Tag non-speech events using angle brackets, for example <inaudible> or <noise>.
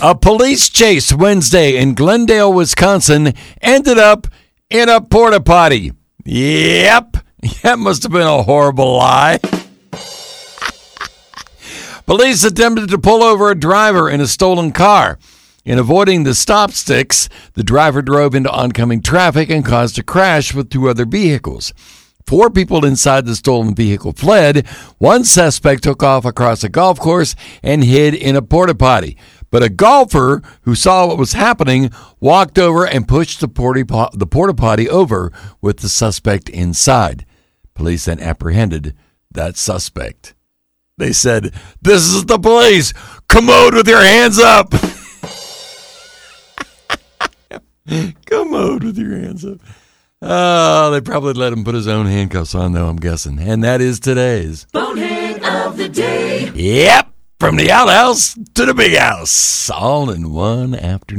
A police chase Wednesday in Glendale, Wisconsin ended up in a porta potty. Yep, that must have been a horrible lie. Police attempted to pull over a driver in a stolen car. In avoiding the stop sticks, the driver drove into oncoming traffic and caused a crash with two other vehicles. Four people inside the stolen vehicle fled. One suspect took off across a golf course and hid in a porta potty. But a golfer who saw what was happening walked over and pushed the porta, the porta potty over with the suspect inside. Police then apprehended that suspect. They said, This is the police! Commode with your hands up! <laughs> Commode with your hands up. Oh, they probably let him put his own handcuffs on, though, I'm guessing. And that is today's Bonehead of the day. Yep, from the outhouse to the big house, all in one afternoon.